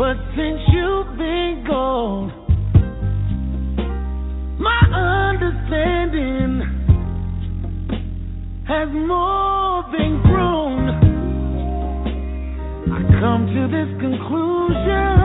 but since you've been gone, my understanding has more than grown. I come to this conclusion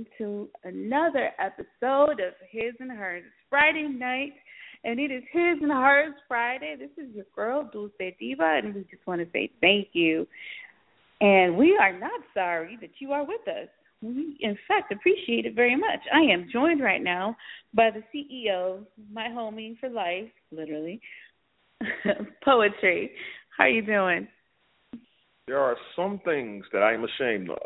everyone, to another episode of His and Hers. Friday night, and it is His and Hers Friday. This is your girl, Dulce Diva, and we just want to say thank you. And we are not sorry that you are with us. We, in fact, appreciate it very much. I am joined right now by the CEO, my homie for life, literally, Poetry. How are you doing? There are some things that I am ashamed of.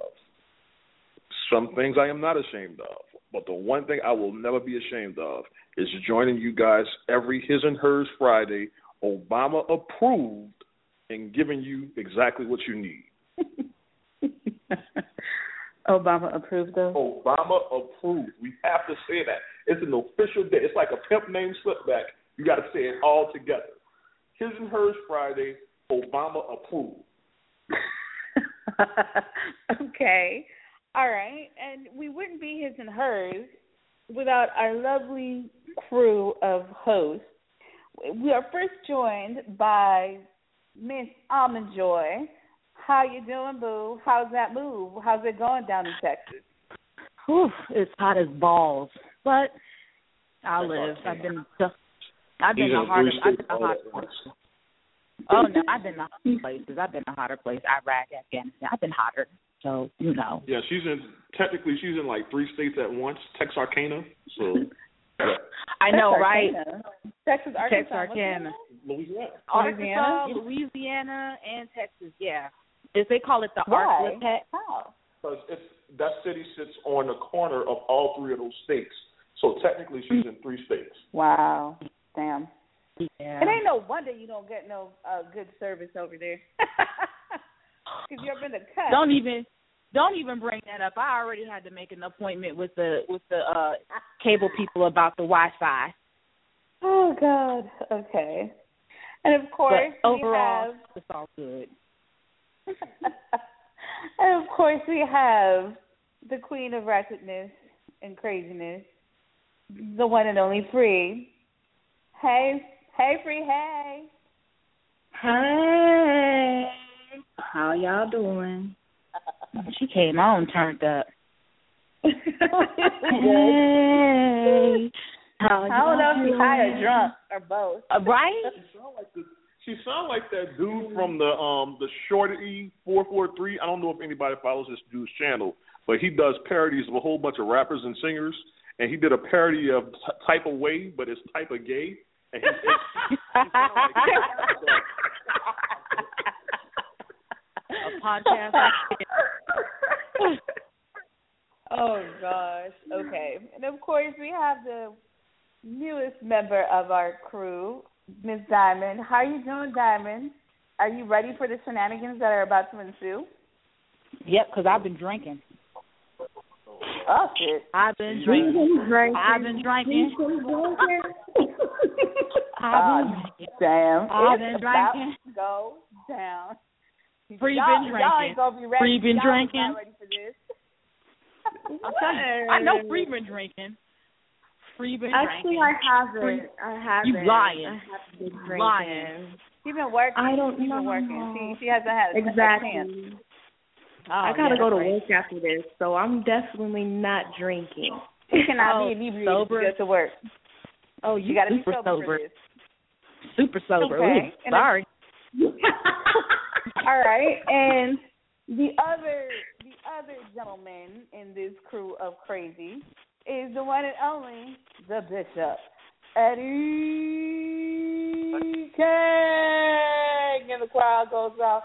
Some things I am not ashamed of. But the one thing I will never be ashamed of is joining you guys every His and Hers Friday, Obama approved, and giving you exactly what you need. Obama approved of. Obama approved. We have to say that. It's an official day. It's like a pimp name slipback. You got to say it all together. His and Hers Friday, Obama approved. okay. All right. And we wouldn't be his and hers without our lovely crew of hosts. We are first joined by Miss Almond Joy. How you doing, Boo? How's that move? How's it going down in Texas? Whew, it's hot as balls, but I'll live. I've been the, I've been the hardest. I've been the states hottest. Oh no, I've been the hottest places. I've been the hotter place. Iraq, Afghanistan. I've been hotter. So you know. Yeah, she's in technically she's in like three states at once. Texarkana. So yeah. I know, right? Texas, Arkansas. Texarkana, Louisiana. Arkansas, Louisiana? Louisiana, and Texas. Yeah, if they call it the Why? Ark How? Because it's that city sits on the corner of all three of those states. So technically she's in three states. Wow. Damn. Yeah. It ain't no wonder you don't get no uh, good service over there. Because you're the cut. Don't even don't even bring that up. I already had to make an appointment with the with the uh cable people about the Wi-Fi. Oh God. Okay. And of course but we overall, have it's all good. and of course we have the queen of ratchetness and craziness, the one and only Phree. Hey, hey, Phree, hey. Hey, how y'all doing? She came on turned up. Hey, how I don't know if she's high or drunk or both. Uh, right? She sound like the she sound like that dude from the um the Shorty four four three. I don't know if anybody follows this dude's channel, but he does parodies of a whole bunch of rappers and singers. And he did a parody of t- Type of Way, but it's Type of Gay. And he, he sound like A podcast. oh gosh. Okay. And of course we have the newest member of our crew, Miss Diamond. How are you doing, Diamond? Are you ready for the shenanigans that are about to ensue? Yep, because I've been drinking. Oh shit. I've been drinking. Drinking. I've been drinking. I've been oh, drinking. damn. I've It's been about drinking. to Go down. Phree y'all, been Y'all drinking. ain't gonna be ready. Phree been y'all drinking. Not ready for this. I'm telling you, I know Phree been drinking. Phree been Actually, drinking. I haven't. I haven't. You lying. I haven't been drinking. Lying. She been working. I don't She's know. been working. She she hasn't had a, a chance. Exactly. Oh, I gotta yeah, go to right. work after this, so I'm definitely not drinking. She cannot Oh, be inebriated sober? to go to work. Oh, You you got to be super sober, sober. for this. Super sober. Okay. Ooh, sorry. All right, and the other the other gentleman in this crew of crazy is the one and only the bishop, Eddie Kang, and the crowd goes out.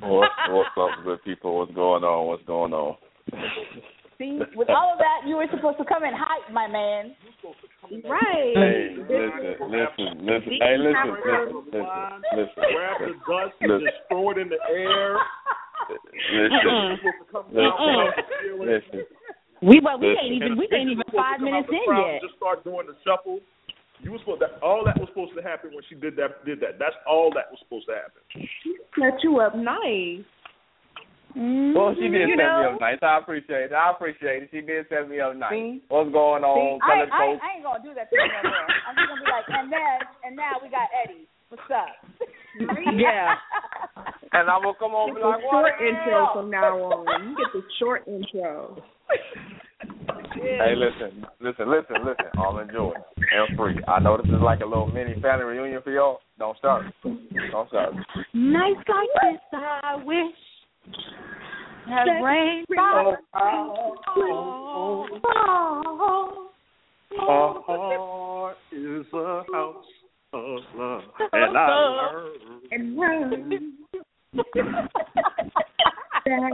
What's, what's up, good people? What's going on? What's going on? See, with all of that, you were supposed to come in hype, my man. right. Hey, listen, listen, listen. Hey, listen, listen, listen, listen. grab the dust and just throw it in the air. Listen, to ceiling. listen. We but we Listen. ain't even we the ain't even five to come out minutes in yet. Just start doing the shuffle. You was supposed that all that was supposed to happen when she did that did that. That's all that was supposed to happen. Set you up nice. Mm-hmm. Well, she did You set know? me up nice. I appreciate it. I appreciate it. She did set me up nice. See? What's going See, on, I, colored I. I ain't gonna do that to you no more. I'm just gonna be like, and then, and now we got Eddie. What's up? Yeah. And I'm gonna come on Get and be the like, what? short intro from now on. You get the short intro. Hey, listen, listen, listen, listen. I'll enjoy it. And free. I know this is like a little mini family reunion for y'all. Don't start. Don't start. Nights like this, I wish had rain. Oh, Oh, oh, oh. oh A heart is a house of love, and I learned. And. That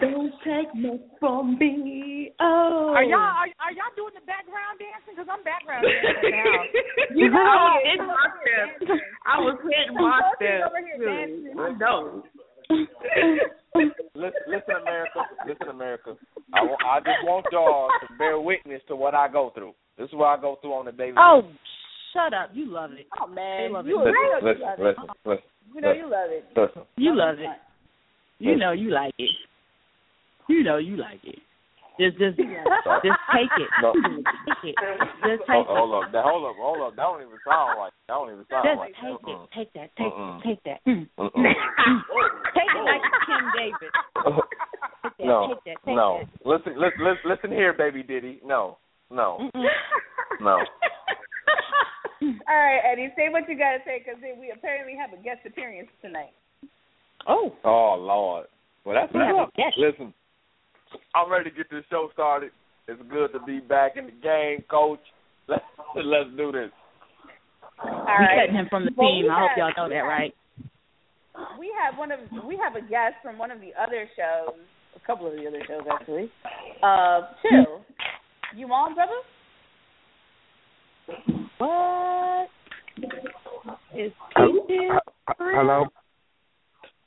don't take much from me. Oh. Are y'all are, are y'all doing the background dancing? Because I'm background dancing now. You know, I was hitting my steps. I was hitting my Sophie's steps. over here Really. dancing. I know. Listen, listen, America. Listen, America. I, want, I just want y'all to bear witness to what I go through. This is what I go through on a daily. Oh, shut up. You love it. Oh man, They love you it. Listen, you love listen, it. listen, listen, You know you love it. listen. You love it. You know you like it. You know you like it. Just just just take it. No. Take it. Just Hold, take it. hold up, that, hold up, hold up. That don't even sound right. That don't even sound Just right. take it. Take that. Take Mm-mm. it. Take that. Mm. Mm-mm. Take it like Kim David. Take that. no, Take that. Take no. that. Listen, listen, listen, listen here, baby Diddy. No, no, Mm-mm. no. All right, Eddie, say what you gotta say because we apparently have a guest appearance tonight. Oh. Oh Lord. Well, that's We have what's a Listen, I'm ready to get this show started. It's good to be back in the game, Coach. Let's let's do this. All we right. cutting him from the Well, team. we I hope have- y'all know that, right? We have one of we have a guest from one of the other shows, a couple of the other shows actually. Uh, Chill. You on, brother? What? Is Hello.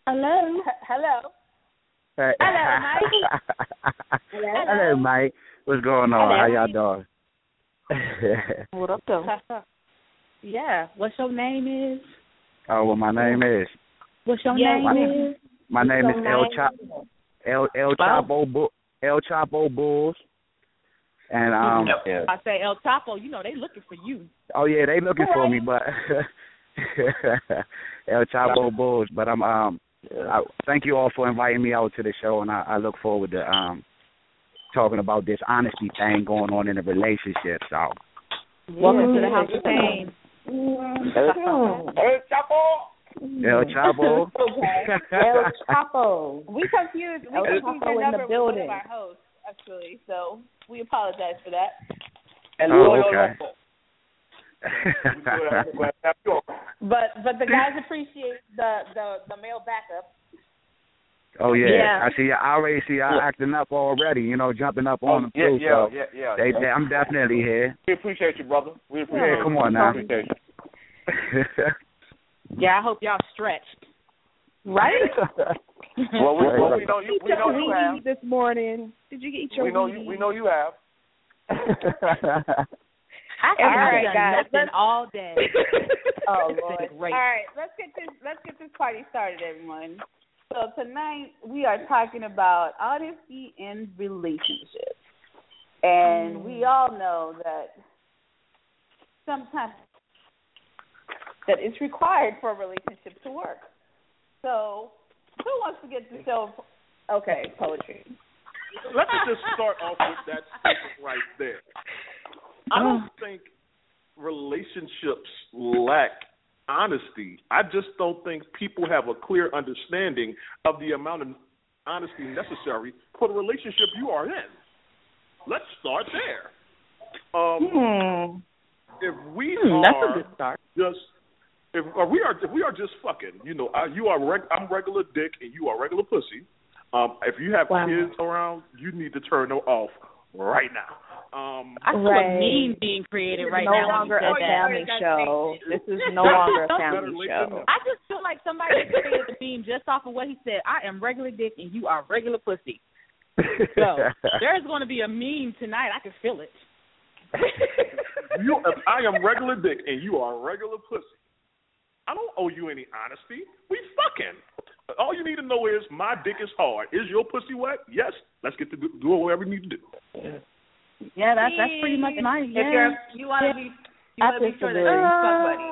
Hello. H- hello. Hey. Hello, Mike. Hello, Mike. What's going on? How y'all doing? What up, though? yeah. What's your name is? oh, well, my name is. What's your Yeah, name is? My name is El Chop. El El Chapo Bu- El Chapo Bulls. And um. Yeah. I say El Chapo. You know they looking for you. Oh yeah, they looking for me, but El Chapo Bulls. But I'm um. I, thank you all for inviting me out to the show, and I, I look forward to um talking about this honesty thing going on in a relationship. So Welcome to the House of Pain. Hey, Chapo. El Chapo. El Chapo. We confused. We El confused Chapo in the number with one of our hosts, actually. So we apologize for that. Oh, okay. But but the guys appreciate the the the male backup. oh yeah. Yeah. I see. I already see y'all acting up already. You know, jumping up Oh, on the yeah, too. yeah, so yeah, yeah. they, they, I'm definitely here. We appreciate you, brother. We appreciate Yeah, you. come on now. We appreciate you. Yeah, I hope y'all stretched. Right? Well, we, well, we know you. We know you have. this morning. Did you eat your We know you. We know you have. I All haven't done guys, nothing let's- all day. Oh Lord. great. All right, let's get this let's get this party started, everyone. So tonight we are talking about honesty in relationships. And we mm. all know that sometimes that it's required for a relationship to work. So who wants to get the show okay, poetry. Let me just start off with that statement right there. I don't think relationships lack honesty. I just don't think people have a clear understanding of the amount of honesty necessary for the relationship you are in. Let's start there. Um, If we Hmm, are a good start. just if or we are if we are just fucking, you know, I, you are reg, I'm regular dick and you are regular pussy. Um, if you have Wow. kids around, you need to turn them off right now. Um, I feel Right. a meme being created right no now. longer when you a said that. family show. This is no longer a family show. I just feel like somebody created the meme just off of what he said. I am regular dick and you are regular pussy. So there's going to be a meme tonight. I can feel it. you, if I am regular dick and you are regular pussy, I don't owe you any honesty. We fucking. All you need to know is my dick is hard. Is your pussy wet? Yes. Let's get to do, do whatever we need to do. Yeah, that's that's pretty much my If yeah. you're you wanna be you I wanna be sure that you're fuck buddy.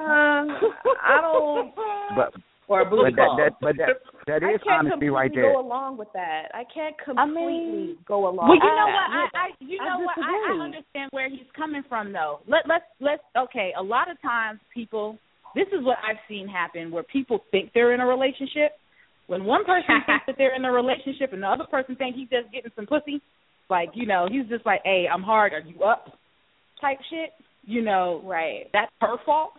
I don't. but Or a but booty that, call. that but that that I is can't completely go along with that. I can't completely go along. Well, you with know that. what? I, I you I know what? I, I understand where he's coming from, though. Let let's let's okay. A lot of times, people. This is what I've seen happen, where people think they're in a relationship. When one person thinks that they're in a relationship, and the other person thinks he's just getting some pussy, like you know, he's just like, "Hey, I'm hard. Are you up?" Type shit. You know, right. that's her fault.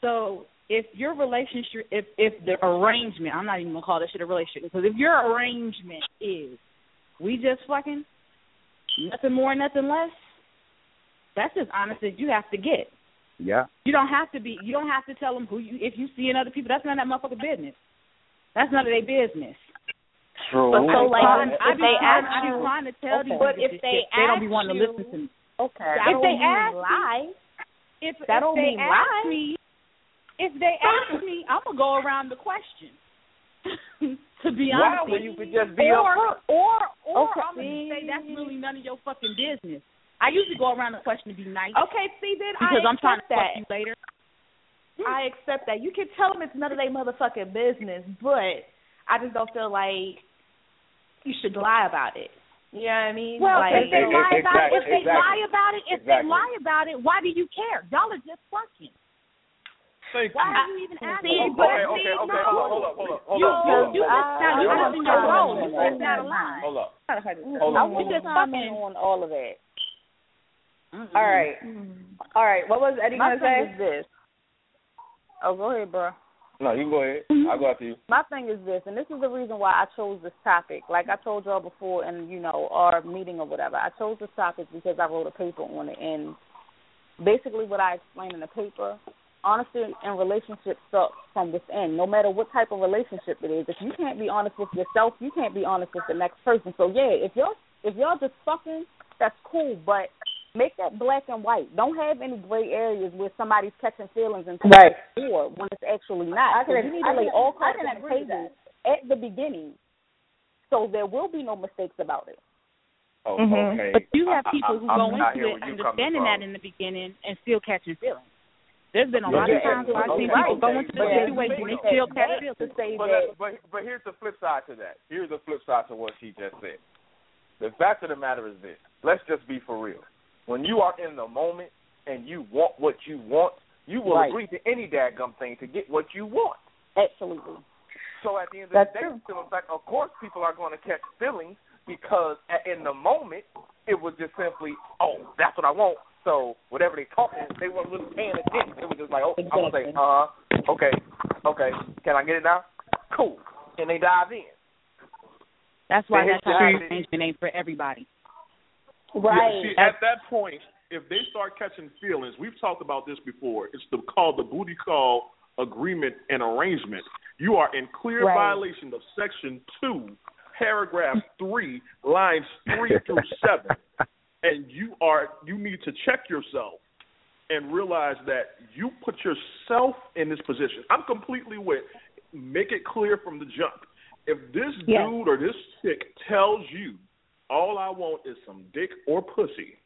So if your relationship, if if the arrangement, I'm not even gonna call this shit a relationship, because if your arrangement is we just fucking nothing more, nothing less, that's as honest as you have to get. Yeah. You don't have to be. You don't have to tell them who you. If you see in other people, that's none of that motherfucker business. That's none of their business. True. But so, like, I, if I be they trying, ask I be you- trying to tell okay. these But niggas if this they shit. they don't be ask wanting to listen to me. Okay. If they mean ask you- lie. if, That if don't mean lie. me, if they ask me, I'm gonna go around the question. to be Why honest, when with you could just be or, upfront? or or Okay. I'm gonna say that's really none of your fucking business. I usually go around the question to be nice Okay, see then because I I'm trying to accept fuck that. you later. I accept that. You can tell them it's none of their motherfucking business, but I just don't feel like you should lie about it. You know what I mean? Well, like, if they Ex- lie about it, if they exactly. lie about it, if Exactly. they lie about it, why do you care? Y'all are just fucking. Thank Why you. are you even asking? See, Okay, but okay, see, okay, no. hold up, hold up, hold up, hold You, up, you, up. you just now you Hold just in your role. You Hold just up. a lie. Hold up. Hold on. I You want just to comment fucking. on all of that. Mm-mm. All right, all right. What was Eddie My gonna thing say? Is this? Oh, go ahead, bro. No, you go ahead. Mm-hmm. I'll go after you. My thing is this, and this is the reason why I chose this topic. Like I told y'all before, in you know our meeting or whatever, I chose this topic because I wrote a paper on it, and basically what I explained in the paper, honesty in relationships starts from within. No matter what type of relationship it is, if you can't be honest with yourself, you can't be honest with the next person. So yeah, if y'all if y'all just fucking, that's cool, but make that black and white. Don't have any gray areas where somebody's catching feelings and Right. or when it's actually not. I can- so you need I to lay can- all I cards can on the table at the beginning, so there will be no mistakes about it. Oh, Mhm. okay. But you have I- I- people who I'm go into it understanding that in the beginning and still catching feelings. There's been a Yeah, lot yeah, of times where I've seen okay, people go into the situation and big, still though. catch feelings. to say But, that but but here's the flip side to that. Here's the flip side to what she just said. The fact of the matter is this. Let's just be for real. When you are in the moment and you want what you want, you will Right. agree to any dadgum thing to get what you want. absolutely. So at the end of That's the day, true. still in fact, of course, people are going to catch feelings because in the moment it was just simply, oh, that's what I want. So whatever they talking, they weren't really paying attention. It was just like, oh, I'm gonna say, Exactly. uh, huh, okay, okay, can I get it now? Cool, and they dive in. That's why that type of arrangement ain't for everybody. Right. Yeah, see, at that point, if they start catching feelings, we've talked about this before. It's the called the booty call agreement and arrangement. You are in clear Right. violation of section two, paragraph three, lines three through seven, and you are you need to check yourself and realize that you put yourself in this position. I'm completely with. Make it clear from the jump. If this Yes. dude or this chick tells you all I want is some dick or pussy,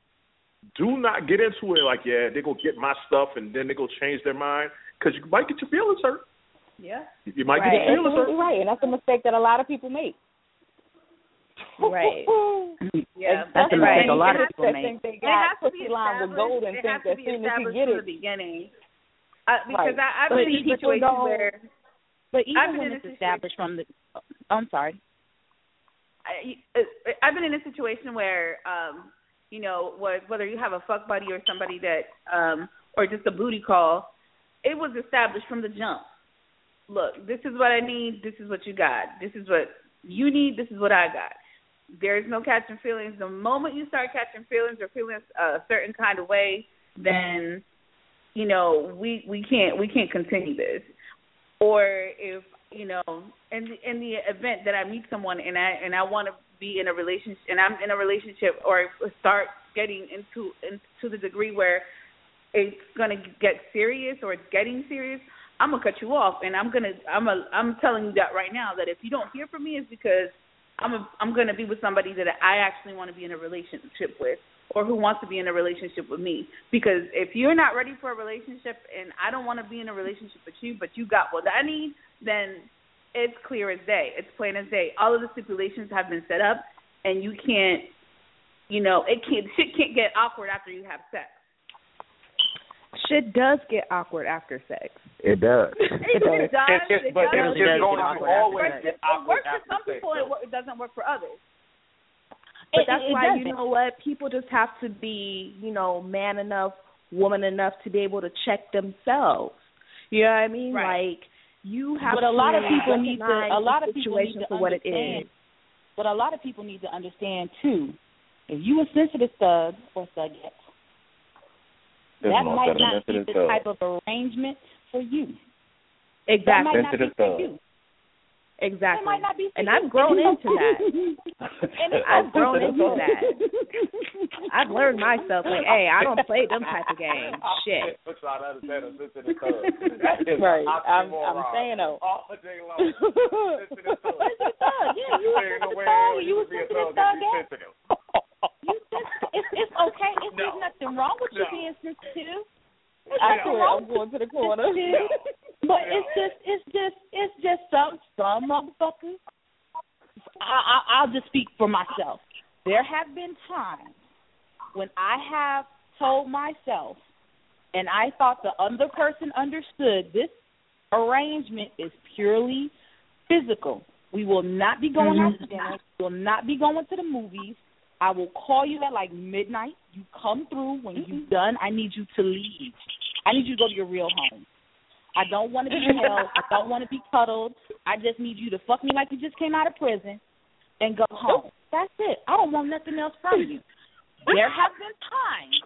do not get into it like, yeah, they're going to get my stuff and then they're going to change their mind because you might get your feelings hurt. Yeah. You might right. get your feelings absolutely hurt. right, and that's a mistake that a lot of people make. Right. Yeah. That's a Especially mistake a lot of people make. they It got has to be pussy lines with gold and it think has to that soon as you get from it, the beginning. Uh, because Right. I, I've But been in situations where But I've even when it's established from the, oh, I'm sorry. I, I've been in a situation where, um, you know, whether you have a fuck buddy or somebody that, um, or just a booty call, it was established from the jump. Look, this is what I need. This is what you got. This is what you need. This is what I got. There's no catching feelings. The moment you start catching feelings or feeling a certain kind of way, then, you know, we we can't we can't continue this. Or if you know, in the, in the event that I meet someone and I and I want to be in a relationship and I'm in a relationship or start getting into into the degree where it's gonna get serious or it's getting serious, I'm gonna cut you off. And I'm gonna I'm a I'm telling you that right now that if you don't hear from me it's because I'm a, I'm gonna be with somebody that I actually want to be in a relationship with or who wants to be in a relationship with me. Because if you're not ready for a relationship and I don't want to be in a relationship with you, but you got what I need, then it's clear as day. It's plain as day. All of the stipulations have been set up, and you can't, you know, it can't shit can't get awkward after you have sex. Shit does get awkward after sex. It does. It, it does. It- it- It but does. it's just does going get to awkward always after get It works for some people. It, though. it doesn't work for others. But that's it why you doesn't. know what people just have to be, you know, man enough, woman enough to be able to check themselves. You know what I mean? Right. Like you have But a lot of people need to. A lot of people need situation to for what it understand. is. But a lot of people need to understand too. If you a sensitive thug or thugette, This that one might said a not be the thug. type of arrangement for you. That Exactly. might not be Sensitive for you. Exactly. It might not be and. I've grown into that. and I've grown into that. I've learned myself like, hey, I don't play them type of games. Shit. I'm trying to understand a sister in the thug. That is Right. an I'm- oxymoron. I'm saying though. All day long. Sister in the thug. It's a thug. Yeah, you There ain't was no a thug. You you was would be a sensitive thug thug. you yeah. just, it's, it's okay. It's, No. There's nothing wrong with you No. being sensitive. There's I swear, I'm going to the corner. No. But it's just, it's just, it's just some some motherfuckers. I, I I'll just speak for myself. There have been times when I have told myself, and I thought the other person understood this arrangement is purely physical. We will not be going out to mm-hmm. dinner. We will not be going to the movies. I will call you at like midnight. You come through when you're mm-hmm. done. I need you to leave. I need you to go to your real home. I don't want to be held. I don't want to be cuddled. I just need you to fuck me like you just came out of prison and go home. That's it. I don't want nothing else from you. There have been times.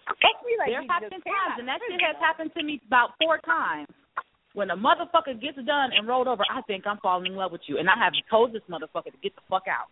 there have been times, and that shit has happened to me about four times. When a motherfucker gets done and rolled over, I think I'm falling in love with you, and I have told this motherfucker to get the fuck out.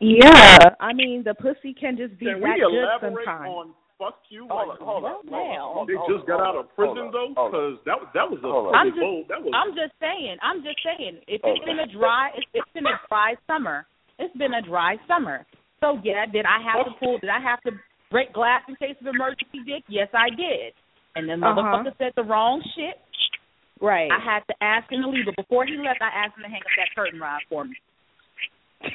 Yeah, I mean the pussy can just be Can that we good sometimes. on fuck you? Hold like, on, hold on, Well, now. hold on, They hold just on, got out of prison hold though, on, hold on. because that that was a Hold on. pretty I'm just, bold. That was I'm just saying. I'm just saying. If it's Okay. been a dry, if it's been a dry summer. It's been a dry summer. So yeah, did I have to pull? Did I have to break glass in case of emergency, dick? Yes, I did. And then Uh-huh. motherfucker said the wrong shit. Right. I had to ask him to leave, but before he left, I asked him to hang up that curtain rod for me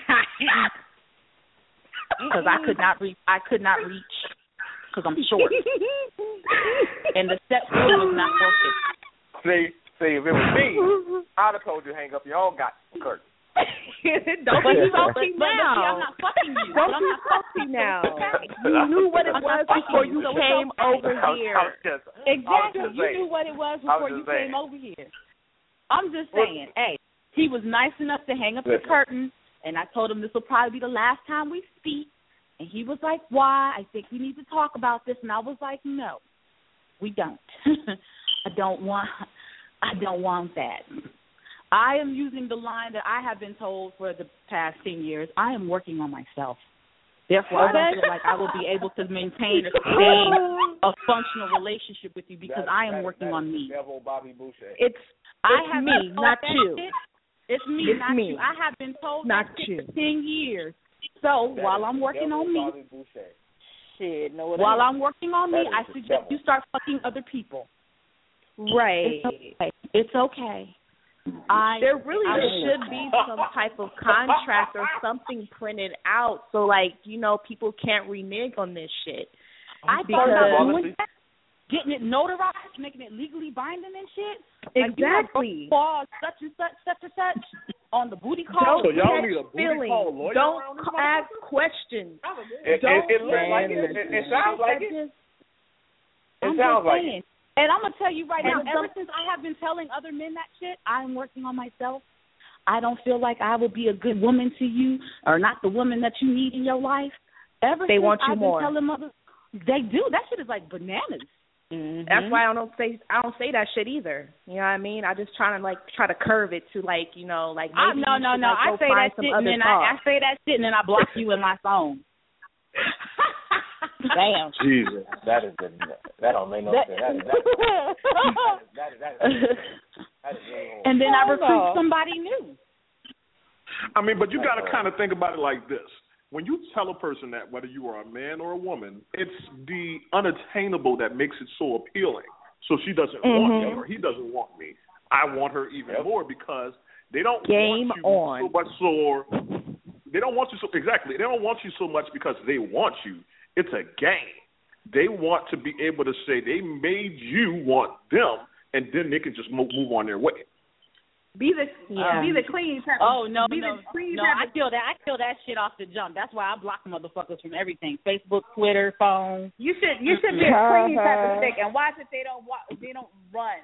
because I could not reach. I could not reach because I'm short, and the step stool was not working. See, see, if it was me, I'd have told you to hang up your own goddamn curtain. Don't But be you- salty but- but- but see, I'm not fucking you. Don't be not salty now. Okay. You knew what it I'm was before you, you so it's came over here. Just, Exactly. You saying. knew what it was I was before you saying. came over here. I'm just What- saying, hey, he was nice enough to hang up the curtain, and I told him this will probably be the last time we speak. And he was like, "Why? I think we need to talk about this." And I was like, "No, we don't. I don't want. I don't want that." I am using the line that I have been told for the past ten years. I am working on myself. Therefore, I don't feel like I will be able to maintain or sustain a functional relationship with you because That- I am that- working that on me. Devil Bobby Boucher. It's I It's have me, not you. shit. It's me, It's not me. you. I have been told Not that you. for ten years. So That while I'm working on me, Bobby Boucher. shit, no, while I'm working on me, I suggest devil. you start fucking other people. right. It's okay. It's okay. I There really I should be some type of contract or something printed out so like, you know, people can't renege on this shit. I Because- thought about Honestly- doing that, getting it notarized, making it legally binding and shit. Like, you have Exactly. such and such, such and such on the booty call. Don't So y'all need a booty feelings. call lawyer Don't around this ask questions. It, Don't it, it looks like it. It, it sounds like it. Just- It I'm sounds like saying. it. And I'm gonna tell you right And now, ever since I have been telling other men that shit, I'm working on myself. I don't feel like I will be a good woman to you, or not the woman that you need in your life. Ever They since want you I've more. been telling others, they do. That shit is like bananas. That's why I don't say I don't say that shit either. You know what I mean? I just try to like try to curve it to like you know like I, no, no, should, no. like, I say that shit, and then I, I say that shit, and then I block you in my phone. Damn. Jesus. That is the, that don't make no That- sense. That is, that, is, that is, that is, that is, that is really horrible. and then I recruit no. somebody new. I mean, but you got to kind of think about it like this. When you tell a person that, whether you are a man or a woman, it's the unattainable that makes it so appealing. So she doesn't want Mhm. me or he doesn't want me. I want her even Yep. more because they don't Game want you on. so much so they don't want you so exactly. They don't want you so much because they want you. It's a game. They want to be able to say they made you want them, and then they can just move, move on their way. Be the Yeah. be the clean type. Oh no, be no, the clean no! type I kill that. I kill that shit off the jump. That's why I block motherfuckers from everything: Facebook, Twitter, phone. You should you should be a clean type of uh-huh. chick and watch if they don't wa- they don't run.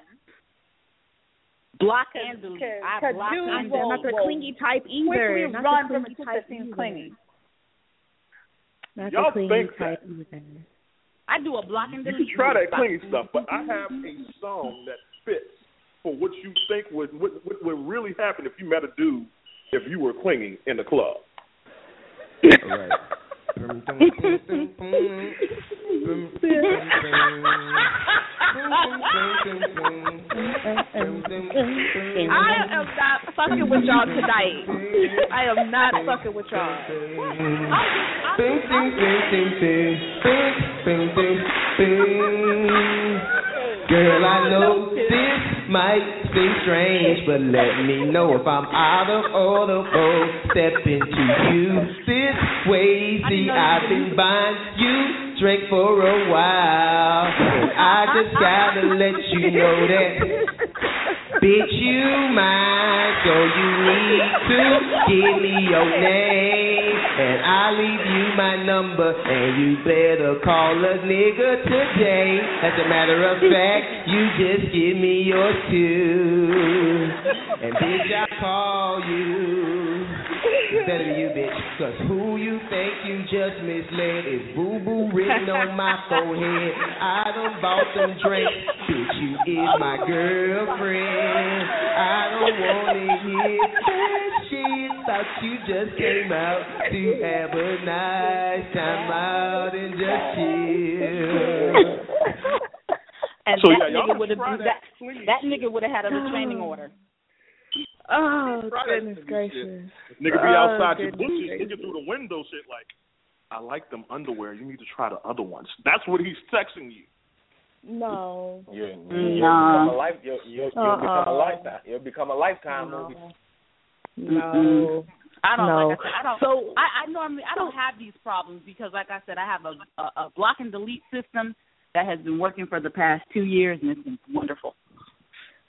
Block and delete. I cause block dudes and I'm will- not the will clingy type either. Quickly Not run the from a clingy chick type that seems either. clingy. Not Y'all the clingy think type that. either. I do a block and You can try that clingy stuff, but I have a song that fits for what you think would what, what would really happen if you met a dude if you were clinging in the club. All right. I am not fucking with y'all tonight. I am not fucking with y'all. Girl, I know this might seem strange, but let me know if I'm out of order. Oh, step into you this way. See, I've been buying you drink for a while. I just gotta let you know that. Bitch, you mine, so you need to give me your name. And I'll leave you my number, and you better call a nigga today. As a matter of fact, you just give me your two. And bitch, I call you. Better than you, bitch. Cause who you think you just misled is boo boo written on my forehead. I done bought them drinks. Bitch, you is my girlfriend. I don't wanna hear that shit. Thought you just came out to have a nice time out and just chill. And So, that yeah, nigga would have try that, that, that nigga would have had a restraining mm. order. Oh Try that goodness shit. gracious! Nigga be Oh, outside your goodness bushes, gracious. looking through the window, shit like, I like them underwear. You need to try the other ones. That's what he's texting you. No. You, mm-hmm. you'll nah. become a life. You'll, you'll, you'll Uh-uh. become a lifetime. You'll become a lifetime No. movie. No. Mm-hmm. I don't No. like I said, I don't So I, I normally I don't have these problems because like I said I have a, a a block and delete system that has been working for the past two years and it's been wonderful.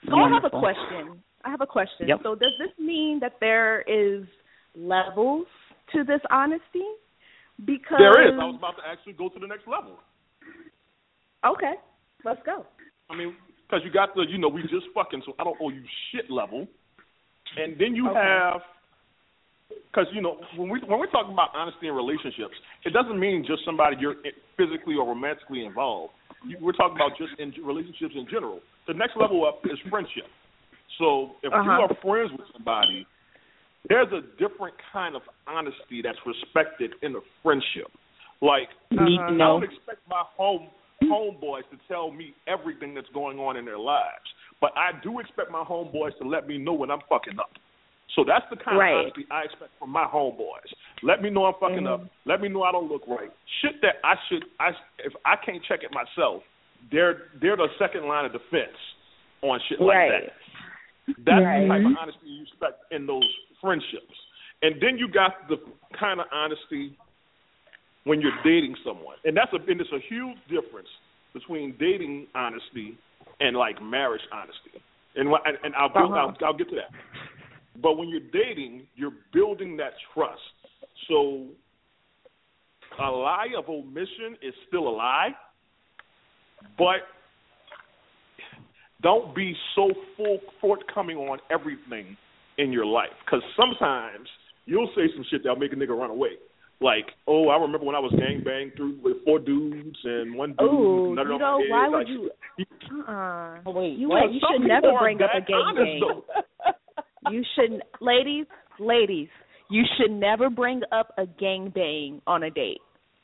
So I have a question. I have a question. Yep. So does this mean that there is levels to this honesty? Because There is. I was about to actually go to the next level. Okay, let's go. I mean, because you got the, you know, we just fucking, so I don't owe you shit level. And then you Okay. have, because you know, when we when we're talking about honesty in relationships, it doesn't mean just somebody you're physically or romantically involved. You, we're talking about just in relationships in general. The next level up is friendship. So if you Uh-huh. are friends with somebody, there's a different kind of honesty that's respected in a friendship. Like Need Uh-huh. I don't expect my home homeboys to tell me everything that's going on in their lives, but I do expect my homeboys to let me know when I'm fucking up. So that's the kind Right. of honesty I expect from my homeboys. Let me know I'm fucking up. Mm-hmm. Let me know I don't look right. Shit that I should I if I can't check it myself, they're they're the second line of defense on shit like Right. that. That's Right. the type of honesty you expect in those friendships. And then you got the kind of honesty when you're dating someone, and that's a and it's a huge difference between dating honesty and like marriage honesty. And and, I'll, Uh-huh. I'll I'll get to that. But when you're dating, you're building that trust. So a lie of omission is still a lie, but don't be so full forthcoming on everything in your life because sometimes you'll say some shit that'll make a nigga run away. Like, oh, I remember when I was gang banged through with four dudes and one dude Ooh, nutted you know, my head. why would like, you? you- Uh-uh. Oh, wait, You well, you should never bring up a gang honest, bang. You shouldn't, ladies, ladies. You should never bring up a gang bang on a date.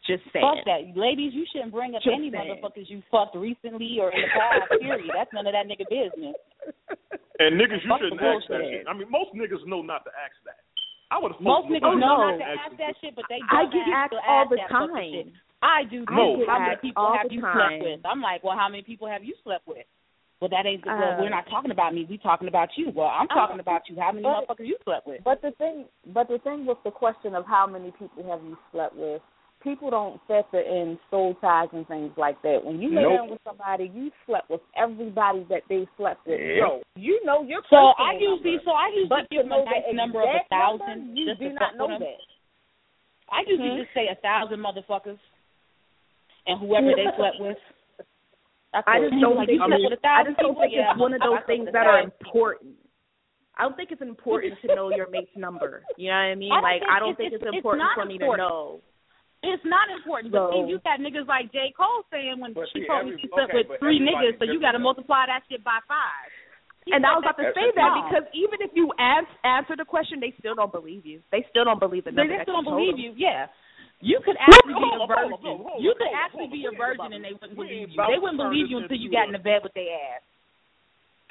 Just saying. Fuck that. Ladies, you shouldn't bring up Just any saying. motherfuckers you fucked recently or in the past, period. That's none of that nigga business. And niggas, you Fuck shouldn't ask that shit. I mean, most niggas know not to ask that. I would have Most niggas know not to ask ask that shit, but they don't get ask asked to all ask the that time. I do. I No. How many people all have you time. slept with? I'm like, well, how many people have you slept with? Well, that ain't. well, Uh, we're not talking about me. We talking about you. Well, I'm talking about you. How many But- motherfuckers you slept with? But the thing, but the thing with the question of how many people have you slept with, people don't factor in soul ties and things like that. When you lay Nope. down with somebody, you slept with everybody that they slept with. Yeah. So you know your So I usually, number. so I usually but give to them a nice number of a exact number, thousand. you just do to not know with 'em. that. I usually Mhm. just say a thousand motherfuckers, and whoever they slept with. I just don't like, think you slept I, with a I just don't people? think Yeah, it's one of those things that are thousand. important. I don't think it's important to know your mate's number. You know what I mean? I like think I don't it's- think it's, it's- it's important not for me to know. It's not important, but see, you got niggas like J. Cole saying when she see, told me she slept okay, with three niggas, so you got to multiply that shit by five. And I was about to say that wrong. because even if you ans- answer the question, they still don't believe you. They still don't believe the They number. just that don't you believe them. you. Yeah. You could actually be a hold on, hold on, virgin. You could actually be a on. We ain't virgin and they wouldn't believe you. They wouldn't believe you until you got in the bed with their ass.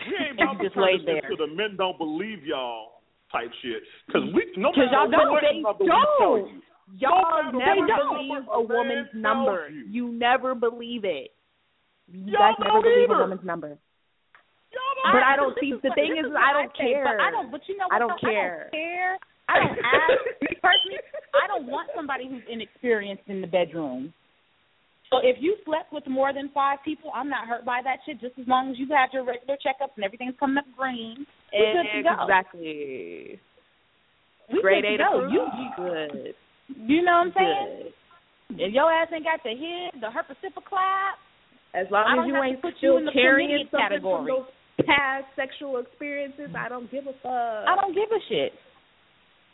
We ain't And about you to just turn laid this there. into the men don't believe y'all type shit. Because we no 'Cause y'all matter don't, they don't. You, Y'all never believe a woman's number. you. You never believe it. You Y'all guys never believe either. a woman's number. Y'all But I- I don't see. The what- thing this is, I don't say, care. But I don't. But you know what? I don't though? care. I don't care. I don't ask. personally, I don't want somebody who's inexperienced in the bedroom. So if you slept with more than five people, I'm not hurt by that shit. Just as long as you've had your regular checkups and everything's coming up green, we good to go. Exactly. We Grade A to go. approved. You, good. You know what I'm saying? Good. If your ass ain't got the hit, the herpesipa clap, As long I as don't you ain't put you still in the carrying something category. from those past sexual experiences, I don't give a fuck. I don't give a shit.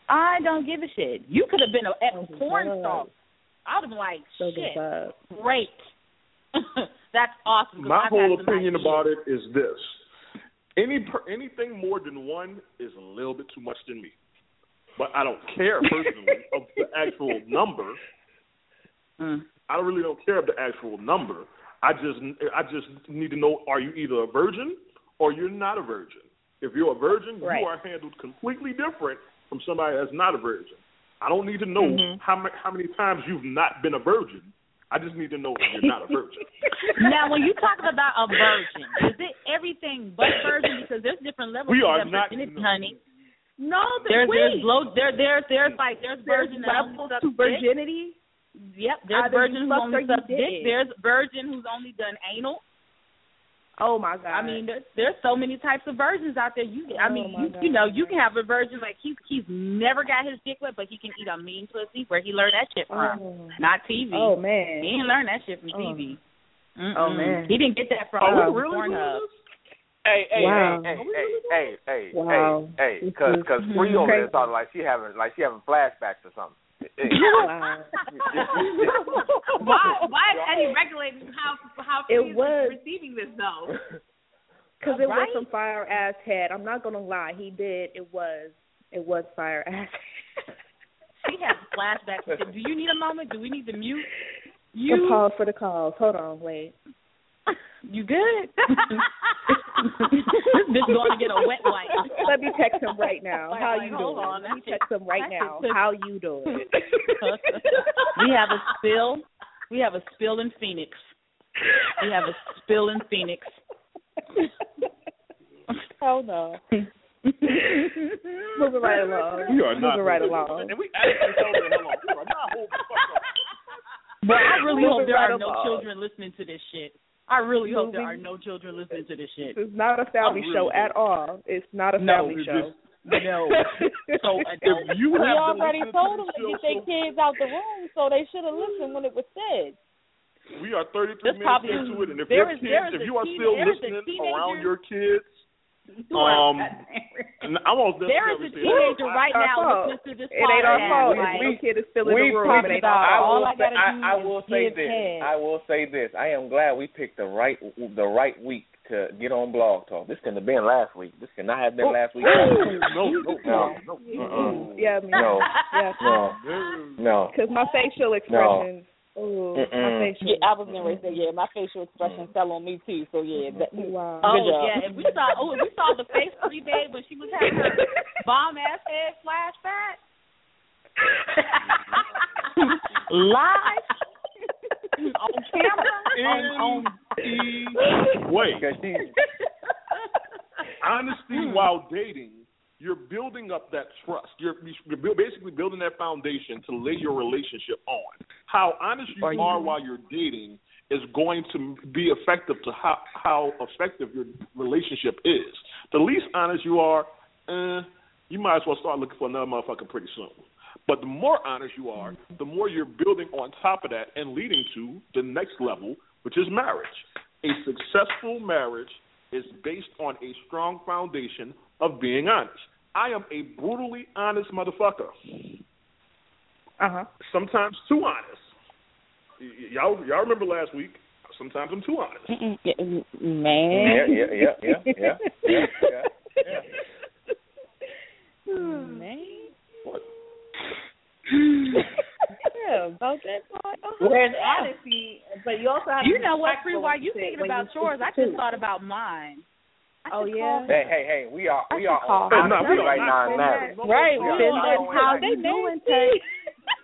I don't give a shit. You could have been a, a Don't porn a star. fuck. I would have been like, Don't shit, great. That's awesome. My I've whole opinion ideas. about it is this: any per, anything more than one is a little bit too much than me. But I don't care personally of the actual number. Mm. I really don't care of the actual number. I just I just need to know: Are you either a virgin or you're not a virgin? If you're a virgin, Right. you are handled completely different from somebody that's not a virgin. I don't need to know Mhm. how ma- how many times you've not been a virgin. I just need to know if you're not a virgin. Now, when you talk about a virgin, is it everything but virgin? Because there's different levels We are not- virginity, honey. No, the There's there's wait. low there there's there's like there's There's virgin levels to dick. virginity. Yep, there's Either virgin who only sucks dick. There's virgin who's only done anal. Oh my god. I mean, there's there's so many types of virgins out there. You, I Oh, mean, you God. you know, you can have a virgin like he's he's never got his dick wet, but he can eat a mean pussy. Where he learned that shit from? Oh. Not TV. Oh man. He didn't learn that shit from Oh. TV. Mm-mm. Oh, man. he didn't get that from Are uh, really? Hey, hey, Wow. hey, hey, hey, hey, Wow. hey, hey, This cause cause Phree over crazy. there thought like she having like she having flashbacks or something. Wow. why why is Eddie regulating how how It was- receiving this though? Because it Right? was some fire ass head. I'm not gonna lie, he did. It was. It was fire ass. She has flashbacks. Do you need a moment? Do we need to mute? You You pause for the calls. Hold on, wait. You good? this bitch going to get a wet wipe. Let me text him right now. Like, How like, you hold doing? on, Let me text him right now. How you doing? we have a spill. We have a spill in Phoenix. We have a spill in Phoenix. oh no. Moving right along. We are not Moving right along. And we actually hold it. Hold on. We are not holding the fuck up. But I really hope there right are no along. children listening to this shit. I really hope there are no children listening to this shit. This is not a family really show do. at all. It's not a No, family it show. No. So. If you We have already been listening told them to this get their kids out the room, so they should have listened when it was said. We are 33 This minutes probably into it, and if there your kids, if you are still there is a listening around your kids, You um, and I won't There is a teenager right Our now fault. listening to this It ain't our podcast, fault. like, If your kid is still in we the room, picked it ain't our I fault. All will I say, gotta I, I will say this. head. I will say this. I am glad we picked the right the right week to get on Blog Talk. This couldn't have been last week. This could not have been last week. No, no, No. no, Mm-mm. Yeah, me. No. Yeah. No. No. Because my facial expressions. Ooh, my Mm-mm. facial. Yeah, I was gonna say yeah. My facial expression mm. fell on me too. So yeah, mm-hmm. that, Wow. Oh job. yeah, if we saw oh if we saw the face three days when she was having her bomb ass head flashback live on camera on, on Wait, Because she, honesty hmm. while dating, you're building up that trust. You're, you're basically building that foundation to lay your relationship on. How honest you are while you're dating is going to be effective to how how effective your relationship is. The least honest you are, eh, you might as well start looking for another motherfucker pretty soon. But the more honest you are, the more you're building on top of that and leading to the next level, which is marriage. A successful marriage is based on a strong foundation of being honest. I am a brutally honest motherfucker. Uh huh. Sometimes too honest. Y- y- y'all, y'all remember last week? Sometimes I'm too honest. Mm-mm. Man. Yeah, yeah, yeah, yeah, yeah, yeah, yeah, yeah. Man. What? yeah, about that part. Uh-huh. There's honesty, but you also have You be know what, Phree? While you thinking about you chores, I just the thought about mine. I Oh yeah. Hey, hey, hey, we are we are call on her. No, we right are now, not Matt. Right, We are then not that's how back. they doing, doing Tex?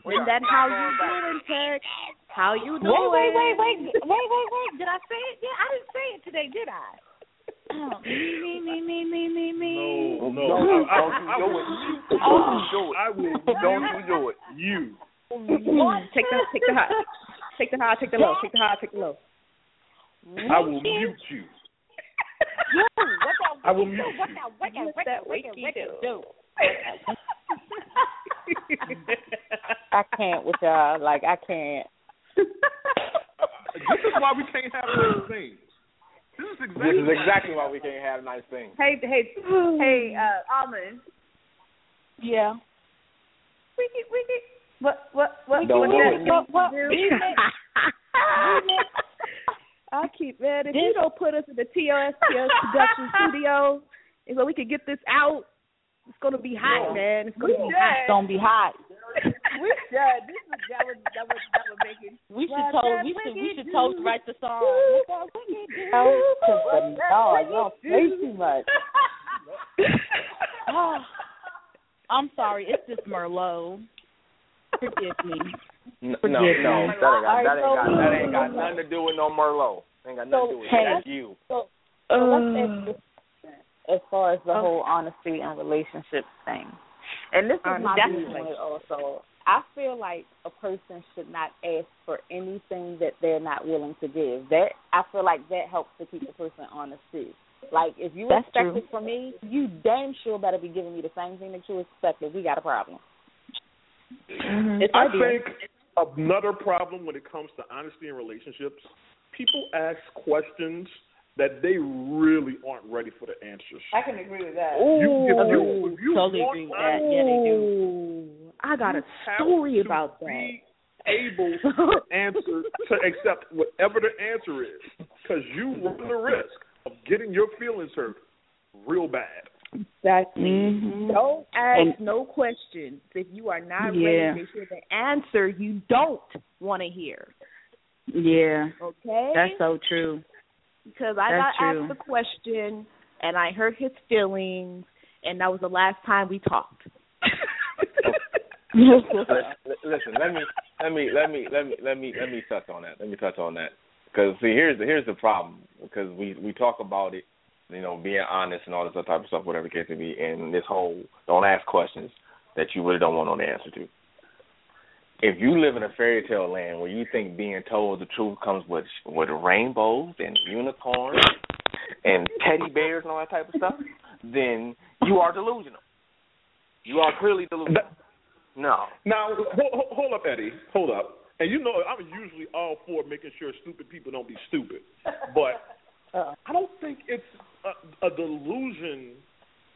We Is are that how you back. doing, Tex? How you doing? Wait, wait, wait, wait, wait, wait, wait. Did I say it? Yeah, I didn't say it today, did I? Oh, me, me, me, me, me, me. No, no. Don't, I, I, don't you do it. mute Don't you do it. I will Don't you do it. you. Mm-hmm. Take the take the high, take the high, take the low, take the high, take the low. I will mute you. Yo, what that I will do? What that wicked, What's wicked, that wicked, wicked wicked do? do? I can't with y'all. Like I can't. This is why we can't have nice things. This is This exactly. is exactly why we can't have nice things. Hey, hey, hey, uh, Almond. Yeah. Wicked, wicked. What, what, what? Don't what do that it. what, What- do? what- I keep man. If you don't put us in the TSOTS production studio, and so we can get this out, it's gonna be hot, man. It's gonna be hot. It's gonna be hot. we should. This is that would that would that would make it. We should What toast. We should. We wicked should toast. Write the song. What that wicked do? Cause the dog, you don't say too much. Oh, I'm sorry. It's just Merlot. Forgive me. No, no, no. That ain't got that ain't got that ain't got nothing to do with no Merlot. Ain't got nothing to do with Hey. that. That's you. So, so let's uh. as far as the whole honesty and relationship thing. And this is my Definitely. viewpoint also. I feel like a person should not ask for anything that they're not willing to give. That I feel like that helps to keep the person honest too. Like if you That's expect true. it from me, you damn sure better be giving me the same thing that you expected. We got a problem. Mm-hmm. It's I think another problem when it comes to honesty in relationships, people ask questions that they really aren't ready for the answers. I can agree with that. You, if you, if you totally agree with that. Yeah, they do. I got a have story to about that. Be able to answer to accept whatever the answer is, because you run the risk of getting your feelings hurt real bad. Exactly. Mhm. Don't ask And- no questions if you are not Yeah. ready to hear the answer you don't want to hear. Yeah, Okay? that's so true. because I that's got true. asked the question and I hurt his feelings, and that was the last time we talked. Listen, listen, let me let me let me let me let me let me touch on that. Let me touch on that because see, here's the here's the problem because we we talk about it, you know, being honest and all this other type of stuff, whatever the case may be, and this whole don't ask questions that you really don't want to know the answer to. If you live in a fairy tale land where you think being told the truth comes with with rainbows and unicorns and teddy bears and all that type of stuff, then you are delusional. You are clearly delusional. That- No. Now, hold, hold up, Eddie. Hold up. And you know, I'm usually all for making sure stupid people don't be stupid, but Uh, I don't think it's a, a delusion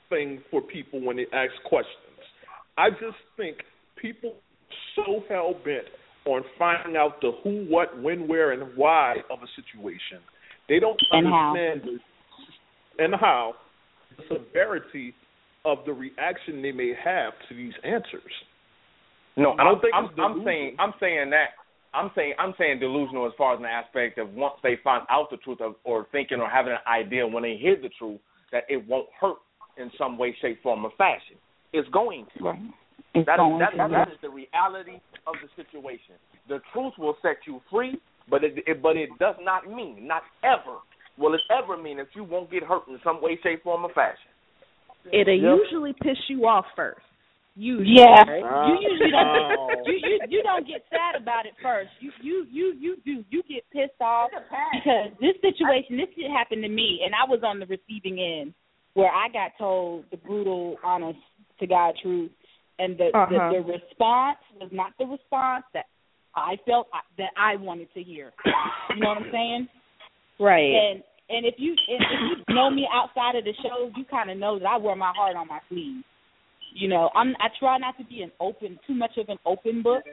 thing for people when they ask questions. I just think people so hell bent on finding out the who, what, when, where, and why of a situation, they don't And how. understand the, and how the severity of the reaction they may have to these answers. No, I don't think I'm, it's I'm saying I'm saying that I'm saying I'm saying delusional as far as an aspect of once they find out the truth of, or thinking or having an idea when they hear the truth that it won't hurt in some way, shape, form, or fashion. It's going to. Right. It's That is going that, to, that is the reality of the situation. The truth will set you free, but it, it but it does not mean, not ever will it ever mean that you won't get hurt in some way, shape, form, or fashion. It'll Yep. usually piss you off first. Usually. Yeah, right? you usually don't. Oh. You, you you don't get sad about it first. You you you you do. You get pissed off because this situation, this shit happened to me, and I was on the receiving end where I got told the brutal, honest to God truth, and the Uh-huh. the, the response was not the response that I felt I, that I wanted to hear. You know what I'm saying? Right. And and if you if, if you know me outside of the show, you kind of know that I wear my heart on my sleeve. You know, I'm I try not to be an open too much of an open book,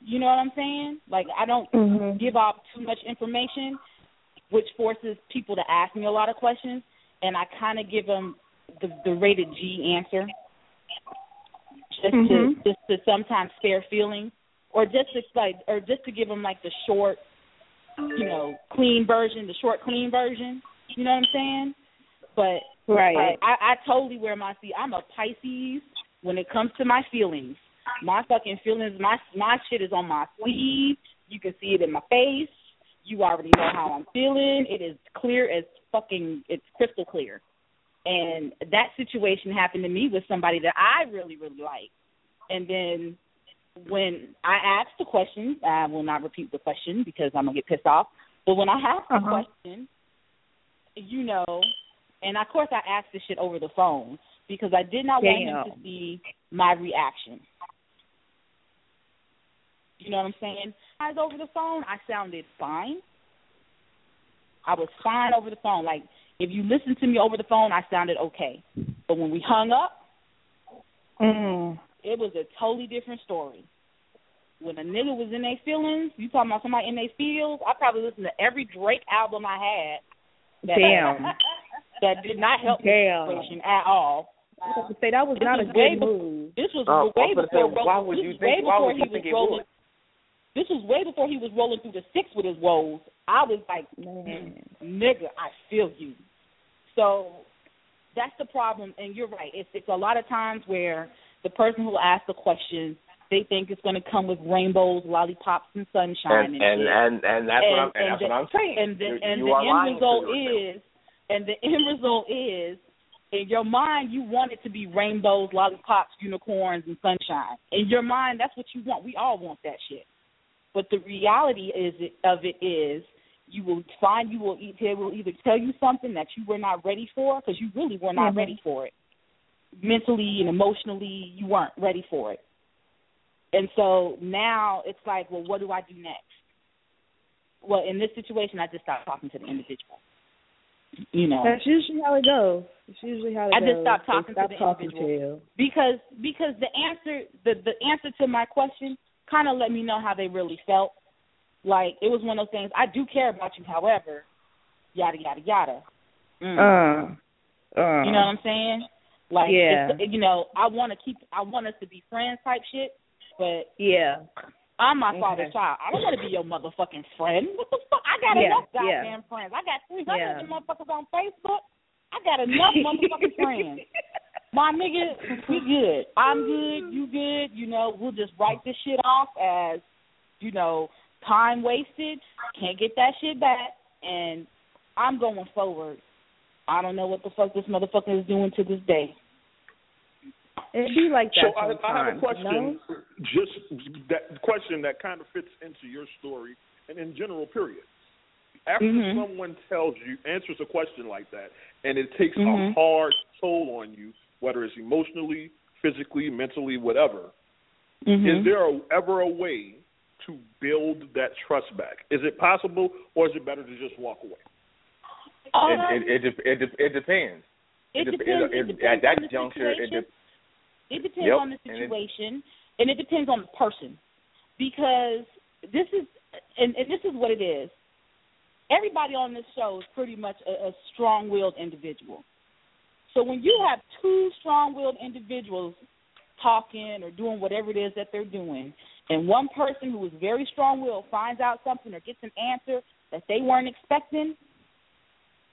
You know what I'm saying? Like I don't Mhm. give out too much information, which forces people to ask me a lot of questions, and I kind of give them the, the rated G answer, just Mhm. to just to sometimes spare feelings, or just to like, or just to give them like the short, you know, clean version, the short clean version. You know what I'm saying? But Right. like, I, I totally wear my see. I'm a Pisces when it comes to my feelings. My fucking feelings, my my shit is on my sleeve. You can see it in my face. You already know how I'm feeling. It is clear as fucking. It's crystal clear. And that situation happened to me with somebody that I really really like. And then when I asked the question, I will not repeat the question because I'm gonna get pissed off. But when I asked the Uh-huh. question, you know, and of course I asked this shit over the phone because I did not want him to see my reaction. You know what I'm saying? I was over the phone, I sounded fine. I was fine over the phone. Like if you listen to me over the phone, I sounded okay. But when we hung up, Mm. it was a totally different story. When a nigga was in their feelings, you talking about somebody in their feels, I probably listened to every Drake album I had. That, Damn. that did not help the situation at all. I was to say that was This not a was way good before- move. This was Uh, I way gonna before say, why would you think- why would you think it rolling. would? This was way before he was rolling through the six with his woes. I was like, Man. nigga, I feel you. So that's the problem, and you're right. It's it's a lot of times where the person who asks the question, they think it's going to come with rainbows, lollipops, and sunshine, And and shit. and, and that's what I'm and, that's the, what I'm saying. And the You- and you the end result is, and the end result is, in your mind, you want it to be rainbows, lollipops, unicorns, and sunshine. In your mind, that's what you want. We all want that shit. But the reality is of it is, you will find you will eat. They will either tell you something that you were not ready for because you really were not Mhm. ready for it, mentally and emotionally, you weren't ready for it. And so now it's like, well, what do I do next? Well, in this situation, I just stopped talking to the individual. You know, That's usually how it goes. It's usually how it I goes. just stopped talking stop to the talking individual to you. because because the answer the the answer to my question kind of let me know how they really felt. Like it was one of those things. I do care about you, however, yada yada yada. Mm. Uh, uh. you know what I'm saying? Like, Yeah. you know, I want to keep, I want us to be friends type shit, but Yeah. I'm my Okay. father's child. I don't want to be your motherfucking friend. What the fuck? I got Yeah, enough yeah. goddamn friends. I got 300 Yeah. motherfuckers on Facebook. I got enough motherfucking friends. My nigga, we good. I'm good. You good. You know, we'll just write this shit off as, you know, time wasted. Can't get that shit back. And I'm going forward. I don't know what the fuck this motherfucker is doing to this day. It'd be like So that I, I have a question, you know? just that question that kind of fits into your story and in general, period. After Mhm. someone tells you, answers a question like that, and it takes a Mhm. hard toll on you, whether it's emotionally, physically, mentally, whatever, Mhm. is there a, ever a way to build that trust back? Is it possible, or is it better to just walk away? Um, it, it, it, it, it depends. It dep- depends. it- It at depends that on the juncture, it situation. de- It depends Yep, on the and it- situation, and it depends on the person, because this is and, and this is what it is. Everybody on this show is pretty much a, a strong-willed individual. So when you have two strong-willed individuals talking or doing whatever it is that they're doing, and one person who is very strong-willed finds out something or gets an answer that they weren't expecting,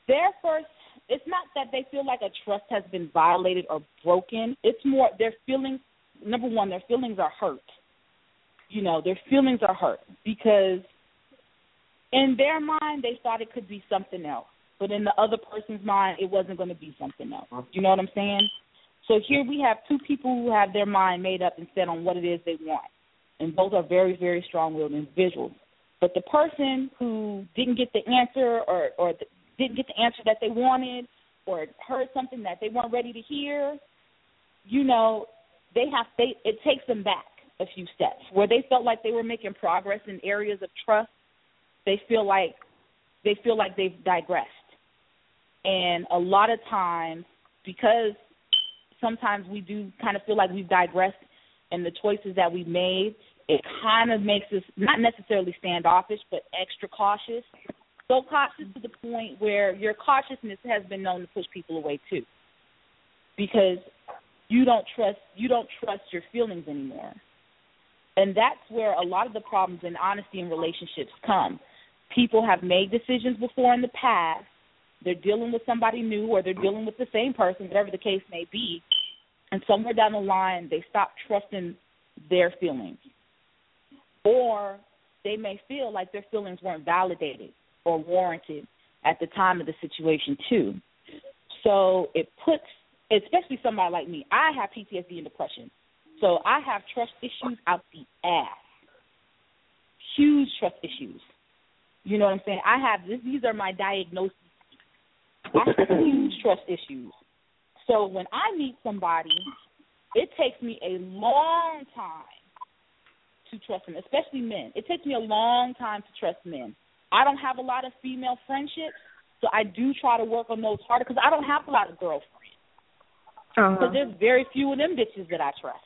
their first it's not that they feel like a trust has been violated or broken. It's more their feelings number one, their feelings are hurt. You know, their feelings are hurt because in their mind they thought it could be something else. But in the other person's mind it wasn't going to be something else. You know what I'm saying? So here we have two people who have their mind made up and set on what it is they want. And both are very, very strong willed individuals. But the person who didn't get the answer or, or didn't get the answer that they wanted or heard something that they weren't ready to hear, you know, they have they it takes them back a few steps. Where they felt like they were making progress in areas of trust, they feel like they feel like they've digressed. And a lot of times because sometimes we do kind of feel like we've digressed in the choices that we've made, it kind of makes us not necessarily standoffish, but extra cautious. So cautious to the point where your cautiousness has been known to push people away too, because you don't trust you don't trust your feelings anymore, and that's where a lot of the problems in honesty in relationships come. People have made decisions before in the past. They're dealing with somebody new, or they're dealing with the same person, whatever the case may be, and somewhere down the line they stop trusting their feelings. Or they may feel like their feelings weren't validated or warranted at the time of the situation too. So it puts, especially somebody like me, I have PTSD and depression, so I have trust issues out the ass, huge trust issues. You know what I'm saying? I have this, these are my diagnoses. I have huge trust issues. So when I meet somebody, it takes me a long time to trust them, especially men. It takes me a long time to trust men. I don't have a lot of female friendships, so I do try to work on those harder because I don't have a lot of girlfriends. Uh-huh. There's very few of them bitches that I trust.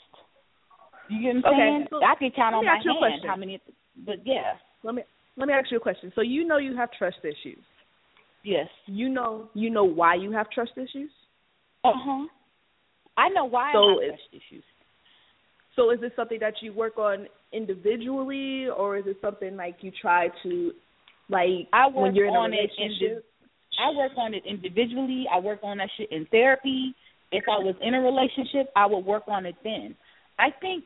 You get what I'm Okay, saying? so I can count on my ask you a hand question. how many. But yeah, Let me let me ask you a question. So you know you have trust issues. yes. You know you know why you have trust issues. Uh huh. I know why So I have trust issues. So is this something that you work on individually, or is it something like you try to, like I work when you're in a on it I work on it individually. I work on that shit in therapy. If I was in a relationship, I would work on it then. I think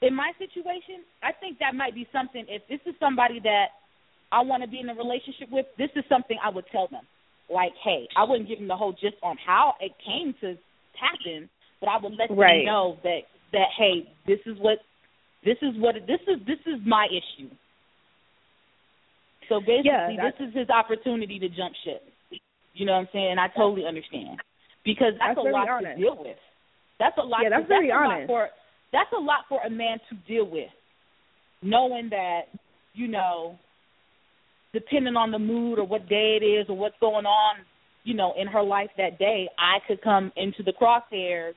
in my situation, I think that might be something. If this is somebody that I want to be in a relationship with, this is something I would tell them. Like, hey, I wouldn't give them the whole gist on how it came to happen, but I would let Right. them know that that hey, this is what this is what this is this is my issue. So basically, Yeah, this is his opportunity to jump ship. You know what I'm saying? I totally understand because that's, That's a lot honest. to deal with. That's a lot. Yeah, that's to, very lot honest. for that's a lot for a man to deal with, knowing that you know, depending on the mood or what day it is or what's going on, you know, in her life that day, I could come into the crosshairs,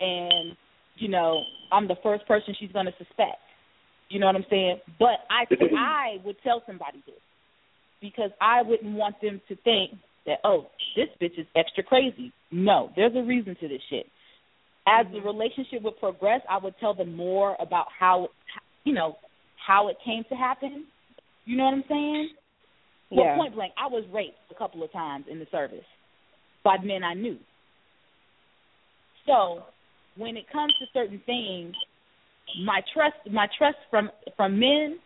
and you know, I'm the first person she's going to suspect. You know what I'm saying? But I I would tell somebody this because I wouldn't want them to think that oh this bitch is extra crazy. No, there's a reason to this shit. As the mm-hmm. relationship would progress, I would tell them more about how you know how it came to happen. You know what I'm saying? Well, point blank, I was raped a couple of times in the service by men I knew. So when it comes to certain things, my trust my trust from from men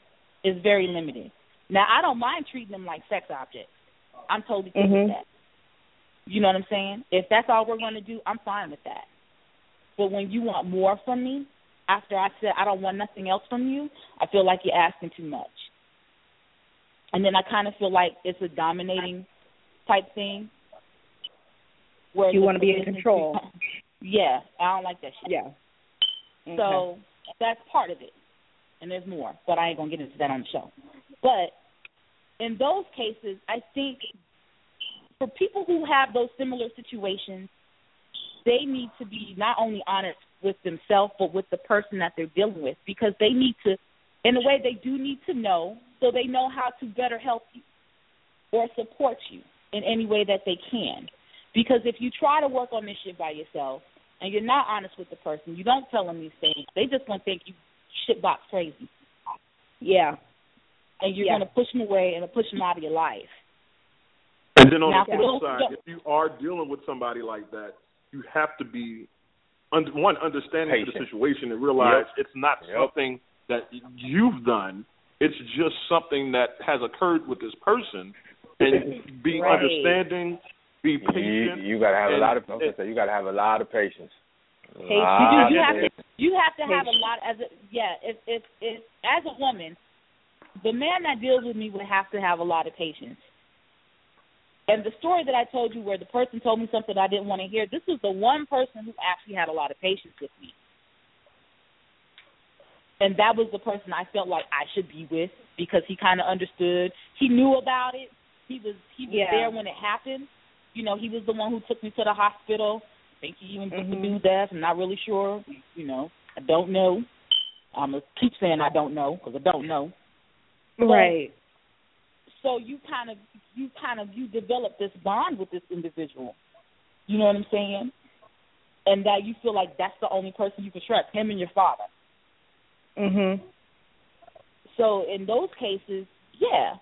is very limited. Now I don't mind treating them like sex objects. I'm totally cool Mhm. with that. You know what I'm saying? If that's all we're going to do, I'm fine with that. But when you want more from me, after I said I don't want nothing else from you, I feel like you're asking too much. And then I kind of feel like it's a dominating type thing. Where You wanna be in control. Yeah, I don't like that shit. Yeah. So that's part of it. And there's more, but I ain't gonna get into that on the show. But in those cases, I think for people who have those similar situations, they need to be not only honest with themselves but with the person that they're dealing with because they need to in a way they do need to know so they know how to better help you or support you in any way that they can. Because if you try to work on this shit by yourself and you're not honest with the person, you don't tell them these things, they just gonna think you shitbox crazy. Yeah. And you're Yeah. gonna push them away and push them out of your life. And then on Now, the for flip side, if you are dealing with somebody like that, you have to be under, one understanding of the situation and realize Yep. it's not Yep. something that you've done. It's just something that has occurred with this person, and be Right. understanding, be patient. you gotta have a lot of. I was gonna you gotta have a lot of patience. A You do. You have to. You have to have a lot. As a yeah, if if if as a woman, the man that deals with me would have to have a lot of patience. And the story that I told you, where the person told me something I didn't want to hear, this was the one person who actually had a lot of patience with me. And that was the person I felt like I should be with because he kind of understood. He knew about it. He was he was Yeah. there when it happened. You know, he was the one who took me to the hospital. I think he even took the Mhm. dude death. I'm not really sure. You know, I don't know. I'm gonna keep saying I don't know because I don't know. Right. So you kind of you kind of you develop this bond with this individual. You know what I'm saying? And that you feel like that's the only person you can trust, him and your father. Mhm. So in those cases, yeah.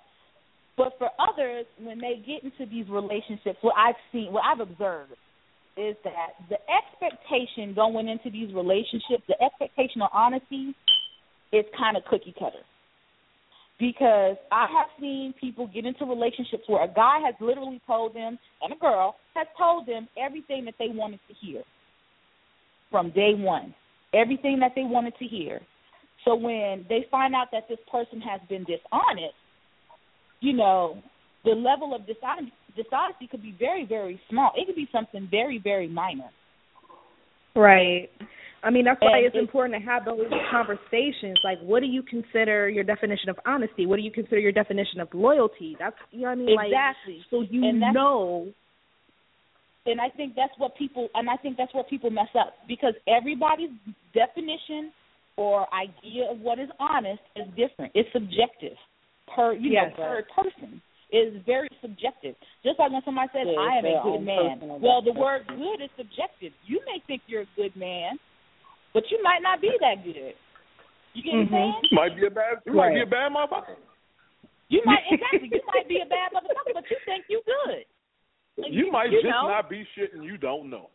But for others, when they get into these relationships, what I've seen, what I've observed, is that the expectation going into these relationships, the expectation of honesty, is kind of cookie cutter. Because I have seen people get into relationships where a guy has literally told them, and a girl has told them everything that they wanted to hear from day one, everything that they wanted to hear. So when they find out that this person has been dishonest, you know, the level of dishonesty, dishonesty could be very, very small. It could be something very, very minor. Right. I mean, that's why And it's important to have those conversations. Like, what do you consider your definition of honesty? What do you consider your definition of loyalty? That's you know what I mean. Like, Exactly. so you And know. and I think that's what people and I think that's where people mess up because everybody's definition or idea of what is honest is different. It's subjective per you Yes. know per person. It's very subjective. Just like when somebody says Yeah, I am a good man. Well, the definition. word good is subjective. You may think you're a good man, but you might not be that good. You get what I'm saying? You might be a bad. You might be a bad motherfucker. You might exactly. You might be a bad motherfucker, but you think you good. Like, You might you just know? not be shit and you don't know.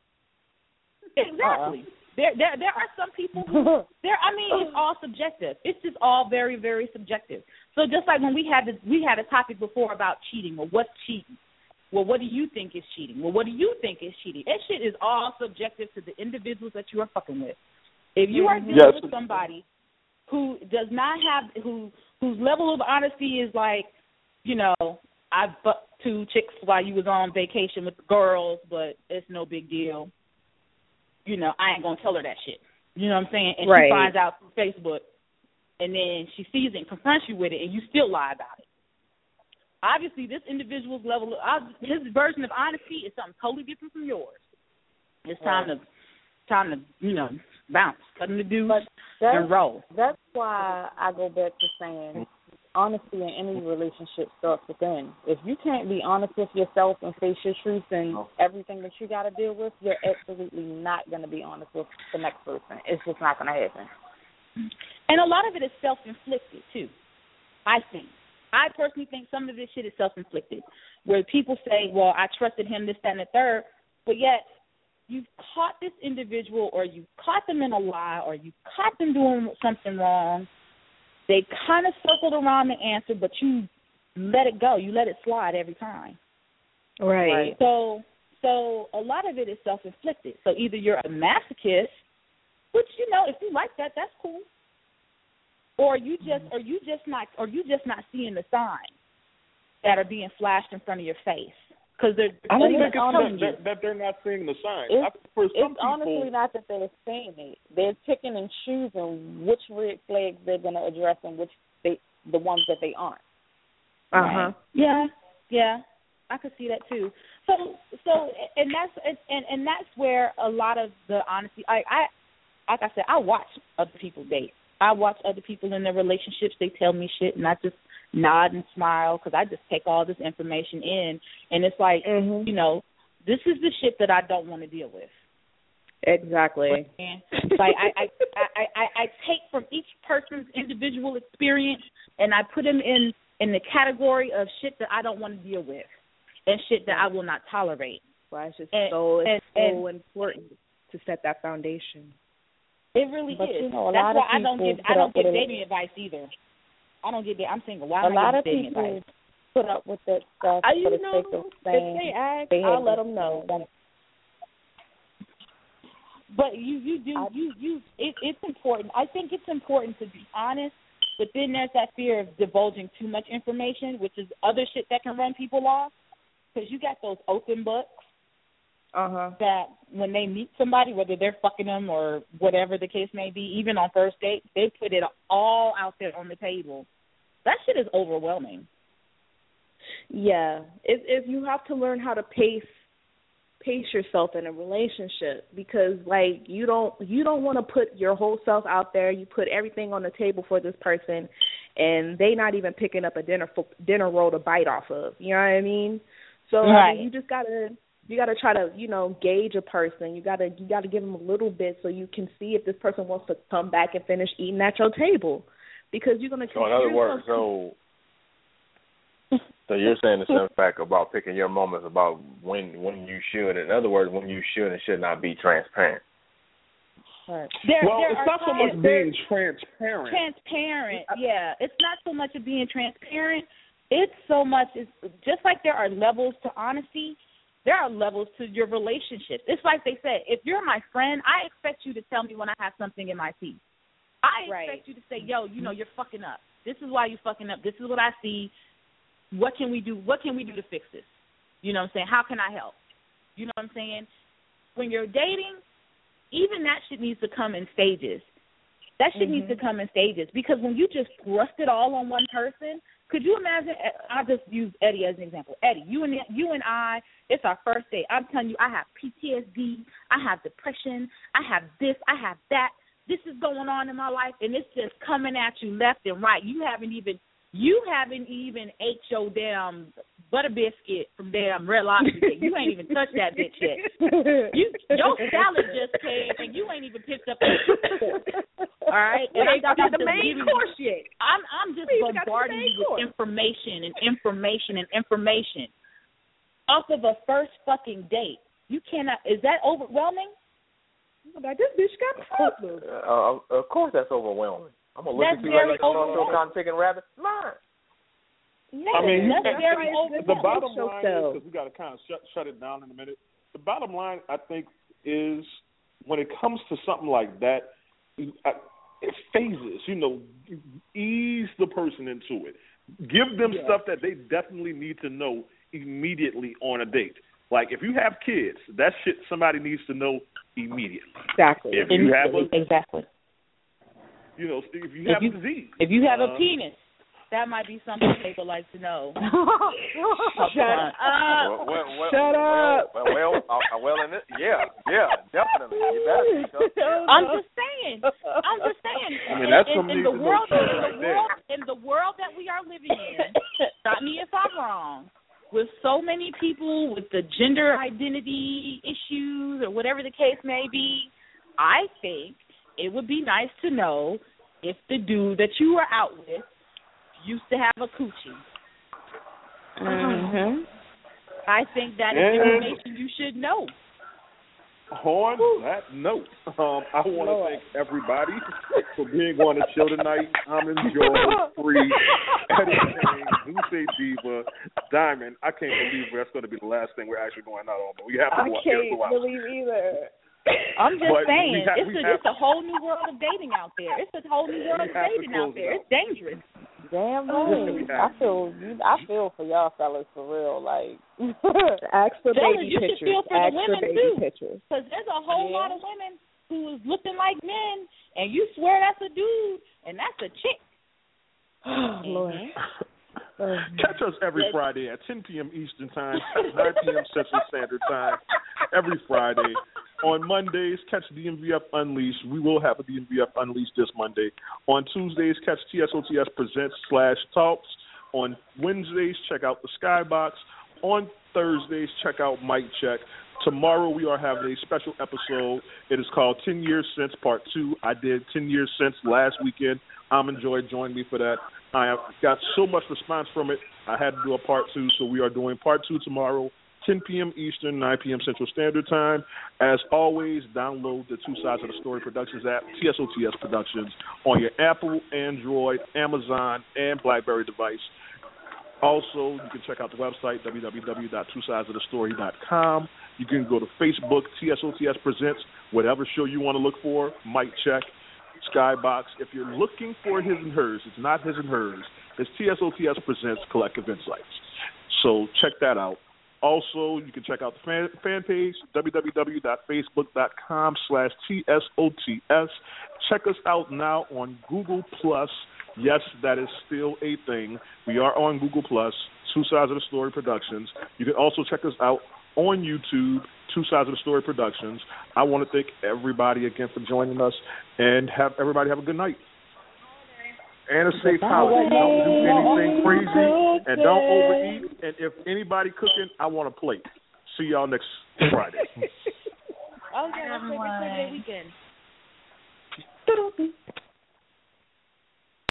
Exactly. There, there, there are some people who there. I mean, it's all subjective. It's just all very, very subjective. So just like when we had this, we had a topic before about cheating. Well, what's cheating? Well, what do you think is cheating? Well, what do you think is cheating? That shit is all subjective to the individuals that you are fucking with. If you are mhm. dealing Yes. with somebody who does not have who whose level of honesty is like, you know, I fucked two chicks while you was on vacation with the girls, but it's no big deal you know, I ain't gonna tell her that shit. You know what I'm saying? And Right. she finds out through Facebook, and then she sees it and confronts you with it, and you still lie about it. Obviously, this individual's level, of, his version of honesty is something totally different from yours. It's time to, time to, you know, bounce, cut him the deuce, and roll. That's why I go back to saying honesty in any relationship starts within. If you can't be honest with yourself and face your truth and oh. everything that you got to deal with, you're absolutely not going to be honest with the next person. It's just not going to happen. Lot of it is self inflicted too. I think. I personally think some of this shit is self inflicted. Where people say, Well, I trusted him, this, that, and the third but yet you've caught this individual or you caught them in a lie or you caught them doing something wrong. They kind of circled around the answer, but you let it go. You let it slide every time. Right. So so a lot of it is self inflicted. So either you're a masochist, which you know, if you like that, that's cool. Or you just or you just not or you just not seeing the signs that are being flashed in front of your face because they're I don't they're think it's telling that, that, that they're not seeing the signs. It's, I, for some it's honestly not that they're seeing it. They're picking and choosing which red flags they're going to address and which they the ones that they aren't. Uh huh. Yeah, yeah, I could see that too. So, so, and that's and and that's where a lot of the honesty. I, I, like I said, I watch other people date. I watch other people in their relationships. They tell me shit, and I just nod and smile because I just take all this information in, and it's like, Mhm. you know, this is the shit that I don't want to deal with. Exactly. And like I, I, I, I, I take from each person's individual experience and I put them in in the category of shit that I don't want to deal with and shit that I will not tolerate. Why it's just And- so it's and- so and- important to set that foundation. It really But, is. you know, That's why I don't give I don't give it. dating advice either. I don't give. That. I'm single. Why a am lot of giving people advice? put up with that stuff uh, I, for you the know, sake of saying if they ask, they I'll let them know. But you you do you you it, it's important. I think it's important to be honest, but then there's that fear of divulging too much information, which is other shit that can run people off. Because you got those open books Uh huh. that when they meet somebody, whether they're fucking them or whatever the case may be, even on first date, they put it all out there on the table. That shit is overwhelming. Yeah, it, it you have to learn how to pace pace yourself in a relationship because like you don't you don't want to put your whole self out there you put everything on the table for this person and they not even picking up a dinner fo- dinner roll to bite off of you know what i mean so I mean, you just gotta you gotta try to you know gauge a person you gotta you gotta give them a little bit so you can see if this person wants to come back and finish eating at your table because you're gonna So in other words, so so you're saying the same fact about picking your moments about when when you should. In other words, when you should and should not be transparent. There, well, there it's not so much being transparent. transparent yeah it's not so much of being transparent it's so much it's just like there are levels to honesty there are levels to your relationship. It's like they said if you're my friend i expect you to tell me when i have something in my teeth. I expect you to say yo you know you're fucking up. This is why you're fucking up. This is what i see. What can we do? What can we do to fix this? You know what i'm saying? How can i help? You know what i'm saying? When you're dating even that shit needs to come in stages that shit needs to mm-hmm. come in stages because when you just thrust it all on one person, could you imagine? I'll just use Eddie as an example. Eddie, you and you and I, it's our first date. I'm telling you, I have PTSD, I have depression, I have this, I have that. This is going on in my life, and it's just coming at you left and right. You haven't even you haven't even ate your damn butter biscuit from damn Red Lobster. You ain't even touched that bitch yet. You your salad just came and you ain't even picked up that fork. All right, and ain't I'm got the main giving course you, yet. I'm I'm just We even got the bombarding you with course. information and information and information off of a first fucking date. You cannot. Is that overwhelming? Like this bitch got problems. Uh, of course, that's overwhelming. I'm gonna look That's at you like very I'm on some overwhelming. kind chicken rabbit. I mean, that's very the bottom line is because we got to kind of shut shut it down in a minute. The bottom line, I think, is when it comes to something like that, I- it's phases. You know, ease the person into it. Give them Yeah. stuff that they definitely need to know immediately on a date. Like if you have kids, that shit somebody needs to know immediately. Exactly. If you have a, exactly. you know, if you If have you- a disease, If you have a uh, penis, that might be something they would like to know. Shut up. Well, well, well, Shut well, up. Well, well, uh, well, in it, yeah, yeah, definitely. You better speak up. Yeah. I'm just saying. I'm just saying. I mean, that's in, some in, in need the to know world, in the right there. world, in the world that we are living in. stop me if I'm wrong. With so many people with the gender identity issues or whatever the case may be, I think it would be nice to know if the dude that you were out with used to have a coochie. Mm-hmm. I think that is And- information you should know. On that note, um, I want to thank everybody for being on the show tonight. Almond Joy Phree Eddie Kang, Dulce Diva, Diamond. I can't believe that's going to be the last thing we're actually going out on, but we have to I go out there can't for a believe either. I'm just But saying, we ha- it's a have- it's a whole new world of dating out there. It's a whole new world of dating out close it there. out. It's dangerous. Damn right. I feel. I feel for y'all fellas for real. Like Ask for Fellas, baby you should pictures. feel for the Ask for women, baby too. pictures. Because there's a whole Yeah. lot of women who is looking like men, and you swear that's a dude, and that's a chick. Oh, Lord. Mm-hmm. Oh, Catch us every Friday at 10 p.m. Eastern Time, 9 p.m. Central Standard Time, every Friday. On Mondays, catch DMVF Unleashed. We will have a DMVF Unleashed this Monday. On Tuesdays, catch TSOTS Presents slash Talks. On Wednesdays, check out the Skybox. On Thursdays, check out Mic Check. Tomorrow we are having a special episode. It is called 10 Years Since Part 2. I did 10 Years Since last weekend. I'm enjoyed joining me for that. I got so much response from it. I had to do a part two, so we are doing part two tomorrow, 10 p.m. Eastern, 9 p.m. Central Standard Time. As always, download the Two Sides of the Story Productions app, TSOTS Productions, on your Apple, Android, Amazon, and BlackBerry device. Also, you can check out the website, www.twosidesofthestory.com. You can go to Facebook, TSOTS Presents, whatever show you want to look for, Mic Check, Skybox. If you're looking for His and Hers, it's not His and Hers. It's TSOTS Presents Collective Insights. So check that out. Also, you can check out the fan, fan page, www.facebook.com slash TSOTS. Check us out now on Google Plus. Yes, that is still a thing. We are on Google Plus, Two Sides of the Story Productions. You can also check us out on YouTube, Two Sides of the Story Productions. I want to thank everybody again for joining us, and have everybody have a good night. And a safe holiday. Don't do anything crazy, and don't overeat. And if anybody cooking, I want a plate. See y'all next Friday. Oh yeah, let's take a weekend.